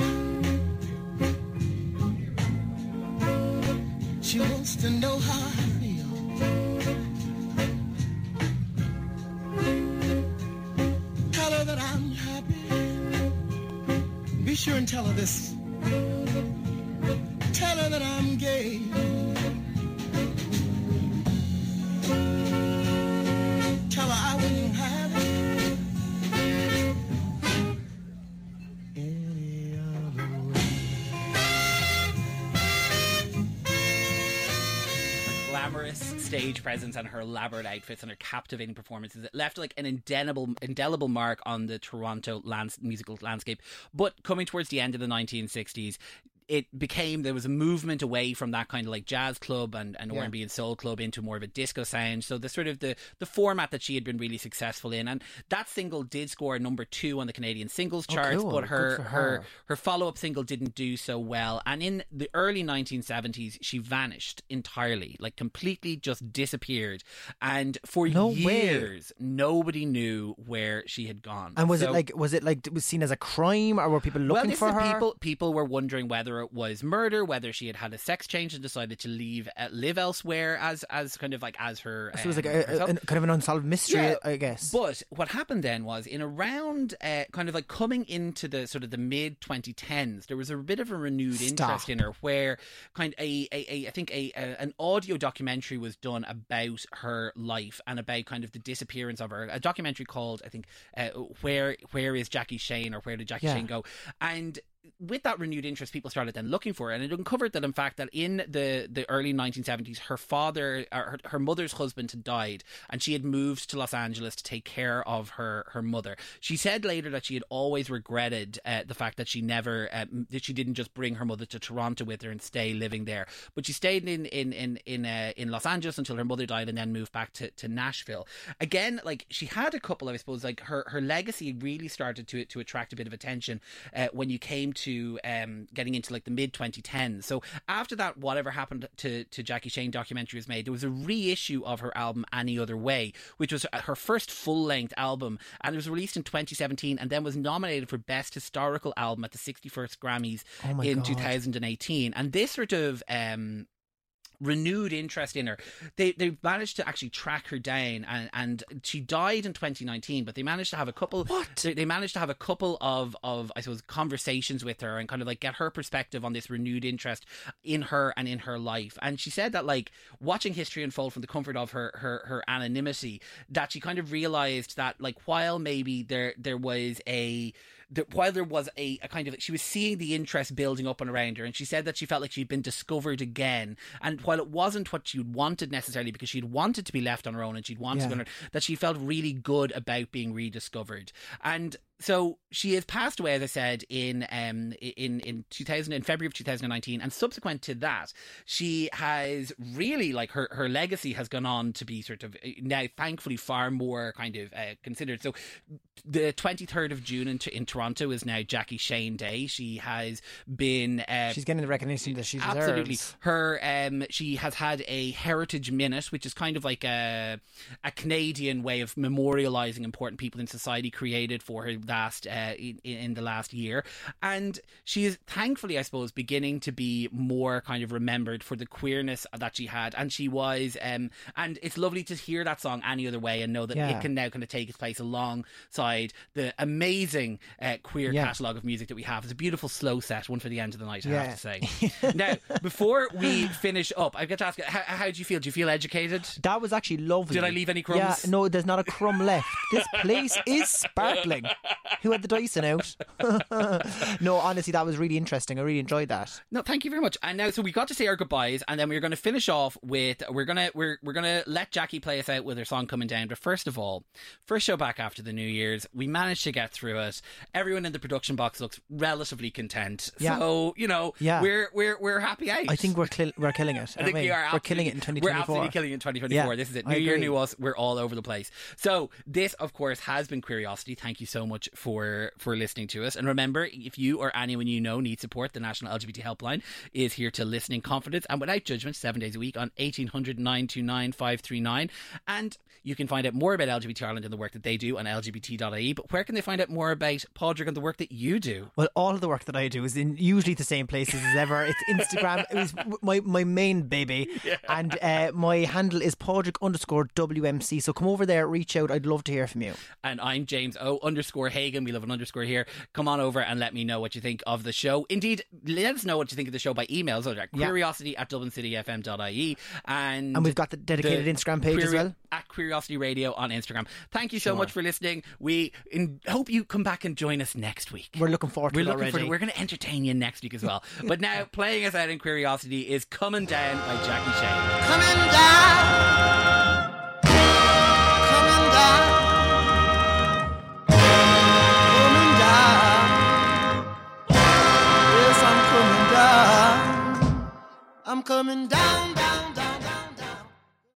She wants to know how I feel. Tell her that I'm happy. Be sure and tell her this. Stage presence and her elaborate outfits and her captivating performances it left like an indelible indelible mark on the Toronto lands, musical landscape. But coming towards the end of the 1960s it became there was a movement away from that kind of like jazz club and, and Yeah. R&B and soul club into more of a disco sound so the sort of the the format that she had been really successful in and that single did score number 2 on the Canadian singles Oh, charts cool. but her her her. her follow-up single didn't do so well and in the early 1970s she vanished entirely like completely just disappeared and for No way. years nobody knew where she had gone And was it like was it like it was seen as a crime, or were people looking this for her? people people were wondering whether whether it was murder, whether she had had a sex change and decided to leave uh, live elsewhere as as kind of like as her. So it was like um, a, a, a- kind of an unsolved mystery, Yeah, I guess. But what happened then was in around uh, kind of like coming into the sort of the mid 2010s, there was a bit of a renewed Stop. interest in her where kind of a, a, a I think a, a an audio documentary was done about her life and about kind of the disappearance of her. A documentary called I think uh, where where is Jackie Shane or where did Jackie Yeah. Shane go? And with that renewed interest, people started then looking for her, and it uncovered that in fact that in the the early 1970s, her father, or her, her mother's husband had died, and she had moved to Los Angeles to take care of her her mother. She said later that she had always regretted uh, the fact that she never um, that she didn't just bring her mother to Toronto with her and stay living there, but she stayed in in in in uh, in Los Angeles until her mother died, and then moved back to to Nashville. Again, like she had a couple, of, I suppose, like her her legacy really started to to attract a bit of attention uh, when you came to um, getting into like the mid 2010s. So after that, whatever happened to to Jackie Shane documentary was made, there was a reissue of her album Any Other Way, which was her first full length album, and it was released in 2017, and then was nominated for Best Historical Album at the 61st Grammys Oh in God. 2018. And this sort of um, renewed interest in her. They they managed to actually track her down, and, and she died in 2019. But they managed to have a couple. What? They, they managed to have a couple of of I suppose conversations with her and kind of like get her perspective on this renewed interest in her and in her life. And she said that like watching history unfold from the comfort of her her her anonymity, that she kind of realized that like while maybe there there was a that while there was a, a kind of she was seeing the interest building up and around her and she said that she felt like she'd been discovered again and while it wasn't what she'd wanted necessarily because she'd wanted to be left on her own and she'd wanted to Yeah. go on her, that she felt really good about being rediscovered and so she has passed away, as I said, in um in in two thousand in February of two thousand and nineteen, and subsequent to that, she has really like her her legacy has gone on to be sort of uh, now, thankfully, far more kind of uh, considered. So, the twenty third of June in, in Toronto is now Jackie Shane Day. She has been uh, She's getting the recognition that she deserves. Absolutely. Her um she has had a heritage minute, which is kind of like a a Canadian way of memorializing important people in society created for her last uh, in, in the last year. And she is thankfully, I suppose, beginning to be more kind of remembered for the queerness that she had. And she was um and it's lovely to hear that song any other way and know that Yeah. it can now kind of take its place alongside the amazing uh, queer Yeah. catalogue of music that we have. It's a beautiful slow set, one for the end of the night, I Yeah. have to say. now, <laughs> before we finish up, I've got to ask how, how do you feel? Do you feel educated? That was actually lovely. Did I leave any crumbs? Yeah, no, there's not a crumb left. This place is sparkling. <laughs> Who had the Dyson out? <laughs> no, honestly, that was really interesting. I really enjoyed that. No, thank you very much. And now, so we got to say our goodbyes, and then we're going to finish off with we're gonna we're we're gonna let Jackie play us out with her song coming down. But first of all, first show back after the New Year's, we managed to get through it. Everyone in the production box looks relatively content. Yeah. So you know, Yeah. we're we're we're happy out. I think we're cl- we're killing it. I think we are. We're killing it in absolutely- 2024. We're absolutely killing it in 2024. This is it. New year, new us. We're all over the place. So this, of course, has been Queeriosity. Thank you so much for for listening to us. And remember, if you or anyone you know needs support, the National LGBT Helpline is here to listen in confidence and without judgment, seven days a week on 1800 929 539. And you can find out more about LGBT Ireland and the work that they do on lgbt.ie. But where can they find out more about Pádraig and the work that you do? Well, all of the work that I do is in usually the same places as ever. It's Instagram. it was my, my main baby. And uh, my handle is Padraig underscore WMC. So come over there, reach out. I'd love to hear from you. And I'm James O underscore Hagan. We love an underscore here. Come on over and let me know what you think of the show. Indeed, let us know what you think of the show by email. So at Yeah. queeriosity at dublincityfm.ie. And, And we've got the dedicated Instagram page as well. At Queeriosity Radio on Instagram. Thank you so Sure. much for listening. We in, hope you come back and join us next week. We're looking forward to We're it looking already. for We're going to entertain you next week as well. <laughs> but now, playing us out in Queeriosity is Coming Down by Jackie Shane. Coming down, coming down, I'm coming down, down, down.